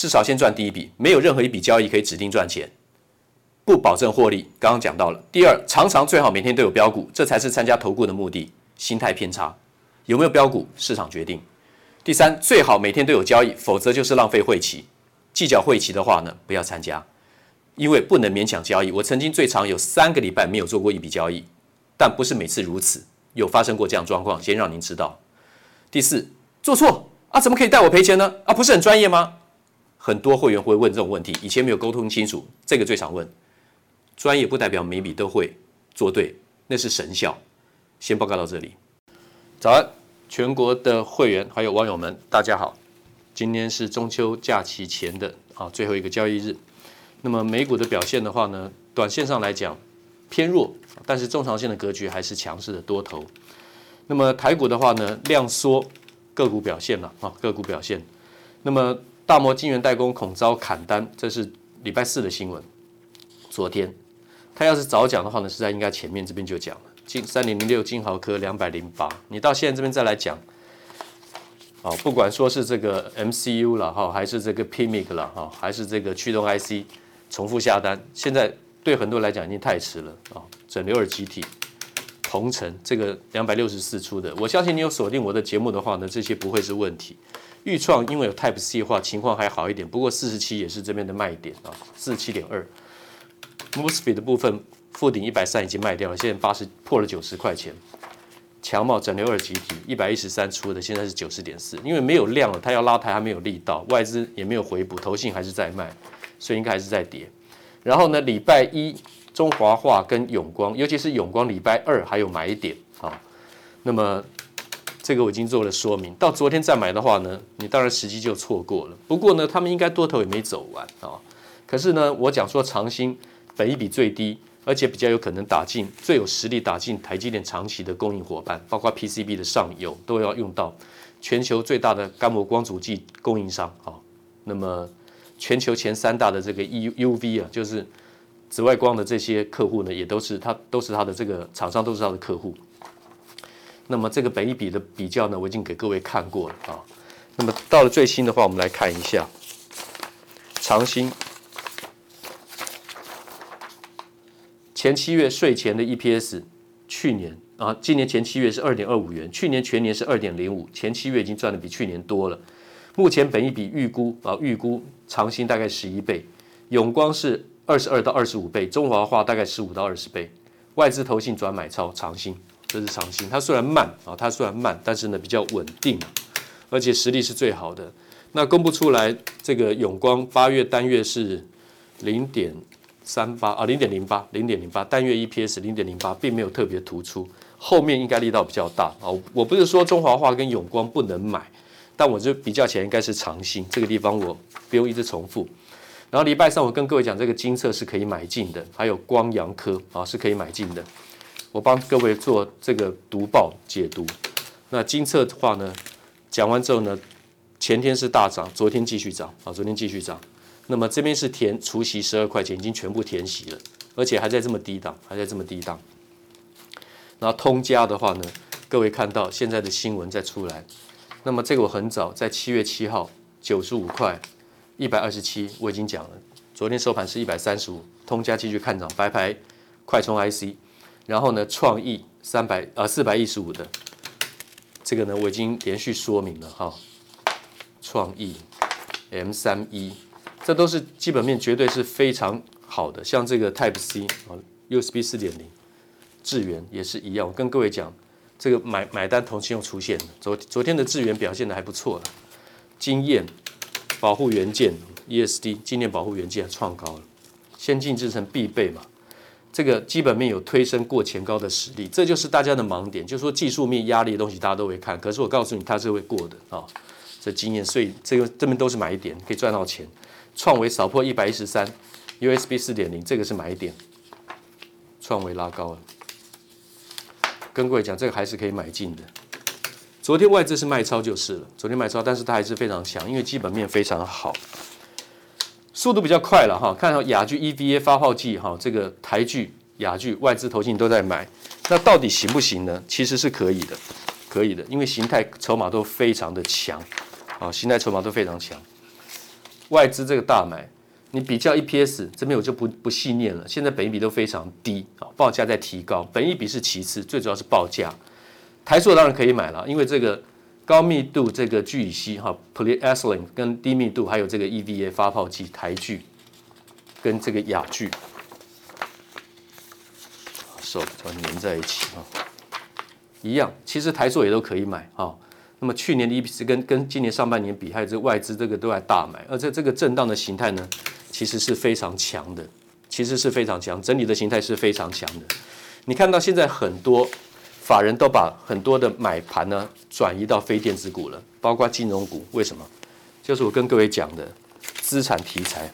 至少先赚第一笔，没有任何一笔交易可以指定赚钱，不保证获利。刚刚讲到了。第二，常常最好每天都有标股，这才是参加投顾的目的。心态偏差，有没有标股，市场决定。第三，最好每天都有交易，否则就是浪费会期。计较会期的话呢，不要参加，因为不能勉强交易。我曾经最长有三个礼拜没有做过一笔交易，但不是每次如此，有发生过这样状况，先让您知道。第四，做错啊，怎么可以带我赔钱呢？啊，不是很专业吗？很多会员会问这种问题，以前没有沟通清楚，这个最常问。专业不代表每笔都会做对，那是神效。先报告到这里。早安，全国的会员还有网友们，大家好。今天是中秋假期前的啊最后一个交易日，那么美股的表现的话呢，短线上来讲偏弱，但是中长线的格局还是强势的多头。那么台股的话呢，量缩，个股表现了啊个股表现。那么大摩晶圆代工恐遭砍单，这是礼拜四的新闻。昨天他要是早讲的话呢，是在应该前面这边就讲了。金三零零六金豪科两百零八，你到现在这边再来讲。啊，不管说是这个 MCU 了哈，还是这个 PMIC 了哈，还是这个驱动 IC 重复下单，现在对很多人来讲已经太迟了啊！整流二极体、同城这个两百六十四出的，我相信你有锁定我的节目的话呢，这些不会是问题。钰创因为有 Type C 的话，情况还好一点，不过四十七也是这边的卖点啊，四十七点二。MOSFET 的部分，富鼎一百三已经卖掉了，现在八十破了九十块钱。强茂整流二极体一百一十三出的，现在是九十点四，因为没有量了，它要拉抬还没有力道，外资也没有回补，投信还是在卖，所以应该还是在跌。然后呢，礼拜一中华化跟永光，尤其是永光，礼拜二还有买点啊。那么这个我已经做了说明，到昨天再买的话呢，你当然时机就错过了。不过呢，他们应该多头也没走完啊。可是呢，我讲说长兴本一比最低。而且比较有可能打进最有实力打进台积电长期的供应伙伴，包括 PCB 的上游都要用到全球最大的干膜光阻剂供应商啊。那么全球前三大的这个 EUV 啊，就是紫外光的这些客户呢，也都是他都是他的这个厂商都是他的客户。那么这个本益比的比较呢，我已经给各位看过了啊。那么到了最新的话，我们来看一下长兴。前七月税前的 EPS，去年啊，今年前七月是二点二五元，去年全年是二点零五，前七月已经赚的比去年多了。目前本益比预估啊，预估长兴大概十一倍，永光是二十二到二十五倍，中华化大概十五到二十倍。外资投信转买超长兴，这是长兴，它虽然慢啊，它虽然慢，但是呢比较稳定，而且实力是最好的。那公布出来，这个永光八月单月是零点三八啊，零点零八，零点零八，单月 EPS 零点零八，并没有特别突出。后面应该力道比较大啊。我不是说中华化跟永光不能买，但我就比较起来应该是长兴这个地方，我不用一直重复。然后礼拜三我跟各位讲，这个金色是可以买进的，还有光阳科啊是可以买进的。我帮各位做这个读报解读。那精测的话呢，讲完之后呢，前天是大涨，昨天继续涨啊，昨天继续涨。那么这边是填除息十二块钱，已经全部填息了，而且还在这么低档，还在这么低档。然后通家的话呢，各位看到现在的新闻再出来，那么这个我很早在七月七号九十五块一百二十七我已经讲了，昨天收盘是一百三十五，通家继续看涨，白牌快充 IC。然后呢，创意三百呃四百一十五的，这个呢我已经连续说明了哈。创意 M 三一，这都是基本面绝对是非常好的。像这个 Type C 啊，USB 四点零，智原也是一样。我跟各位讲，这个买买单同期又出现了。昨昨天的智原表现的还不错了。晶焱保护元件 ESD，经验保护元件创高了，先进制程必备嘛。这个基本面有推升过前高的实力，这就是大家的盲点，就是说技术面压力的东西大家都会看，可是我告诉你它是会过的啊、这经验，所以这个这边都是买点，可以赚到钱。创维扫破一百一十三，USB 四点零，这个是买点，创维拉高了，跟各位讲这个还是可以买进的。昨天外资是卖超就是了，昨天卖超，但是它还是非常强，因为基本面非常好。速度比较快了哈，看到亚聚 EVA 发泡剂哈，这个台聚、亚聚外资投信都在买，那到底行不行呢？其实是可以的，可以的，因为形态筹码都非常的强，啊，形态筹码都非常强。外资这个大买，你比较 EPS 这边我就不不细念了，现在本益比都非常低啊，报价在提高，本益比是其次，最主要是报价。台塑当然可以买了，因为这个。高密度这个聚乙烯哈，polyethylene 跟低密度还有这个 EVA 发泡剂台聚跟这个亚聚，手把它粘在一起哈，一样，其实台塑也都可以买哈。那么去年的 EPS 跟跟今年上半年比，还有这外资这个都在大买，而且这个震荡的形态呢，其实是非常强的，其实是非常强，整体的形态是非常强的。你看到现在很多。法人都把很多的买盘呢转移到非电子股了，包括金融股。为什么？就是我跟各位讲的资产题材。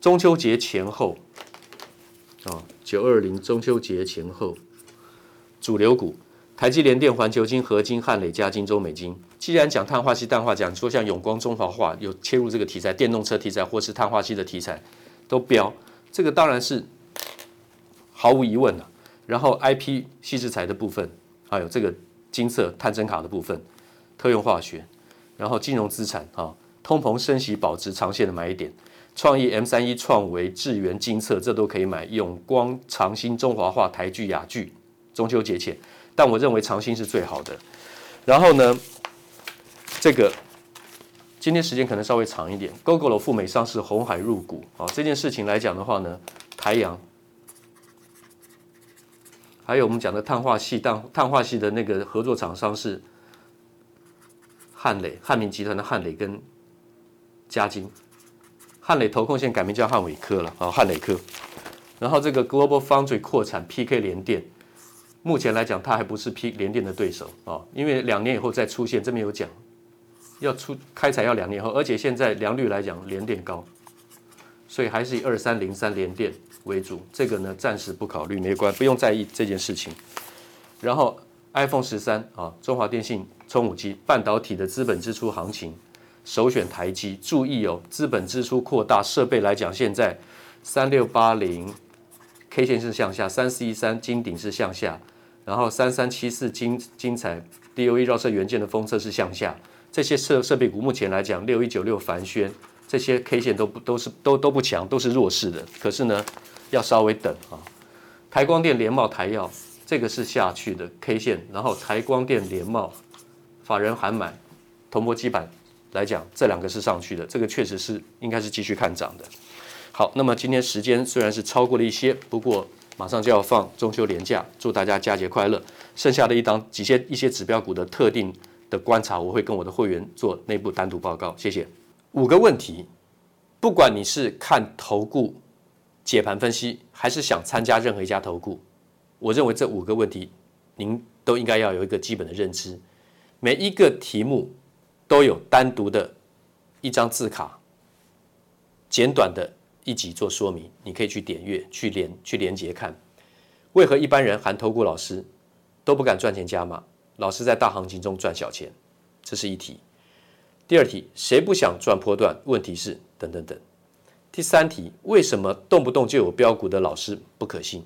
中秋节前后，啊，九二零中秋节前后，主流股，台积、联电、环球金、合金、汉磊、嘉金、中美金。既然讲碳化矽、氮化讲，说像永光、中华化有切入这个题材，电动车题材或是碳化矽的题材都飙，这个当然是毫无疑问的。然后 IP 矽智财的部分，还有这个金色探针卡的部分，特用化学，然后金融资产啊，通膨升息保值长线的买点，创意 M 三一创维智原精测这都可以买，永光长兴中华化台聚亚聚，中秋节前，但我认为长兴是最好的。然后呢，这个今天时间可能稍微长一点，Gogoro 赴美上市，红海入股啊，这件事情来讲的话呢，台阳。还有我们讲的碳化系，碳碳化系的那个合作厂商是汉磊，汉明集团的汉磊跟嘉金，汉磊投控现在改名叫汉伟科了啊，汉磊科。然后这个 Global Foundry 扩产 PK 联电，目前来讲它还不是 P 联电的对手啊，因为两年以后再出现，这边有讲要出开采要两年后，而且现在良率来讲联电高，所以还是以二三零三联电。为主，这个呢暂时不考虑，没关，不用在意这件事情。然后 iPhone 十三啊，中华电信充五 G 半导体的资本支出行情，首选台积。注意哦，资本支出扩大，设备来讲，现在三六八零 K 线是向下，三四一三金顶是向下，然后三三七四精精彩 DOE 绕射元件的封测是向下。这些设设备股目前来讲，六一九六帆宣这些 K 线都不都是都都不强，都是弱势的。可是呢？要稍微等啊，台光电、联茂、台药，这个是下去的 K 线，然后台光电、联茂，法人喊买，铜箔基板来讲，这两个是上去的，这个确实是应该是继续看涨的。好，那么今天时间虽然是超过了一些，不过马上就要放中秋连假，祝大家佳节快乐。剩下的一档几些一些指标股的特定的观察，我会跟我的会员做内部单独报告。谢谢。五个问题，不管你是看投顾解盘分析，还是想参加任何一家投顾，我认为这五个问题您都应该要有一个基本的认知。每一个题目都有单独的一张字卡，简短的。一集做说明，你可以去点阅、去连、去连接看。为何一般人含投顾老师都不敢赚钱加码？老师在大行情中赚小钱，这是一题。第二题，谁不想赚波段？问题是等等等。第三题，为什么动不动就有标股的老师不可信？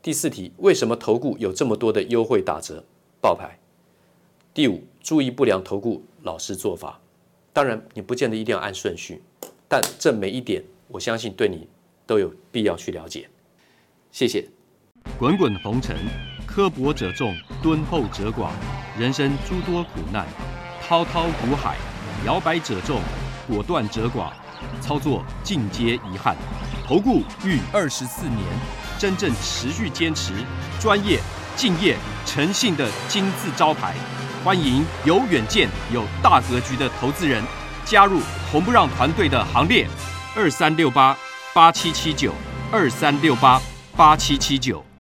第四题，为什么投顾有这么多的优惠打折爆牌？第五，注意不良投顾老师做法。当然，你不见得一定要按顺序，但这每一点。我相信对你都有必要去了解，谢谢。滚滚红尘，刻薄者众，敦厚者寡；人生诸多苦难，滔滔苦海，摇摆者众，果断者寡。操作尽皆遗憾。投顾逾二十四年，真正持续坚持、专业、敬业、诚信的金字招牌。欢迎有远见、有大格局的投资人加入红不让团队的行列。二三六八八七七九，二三六八八七七九。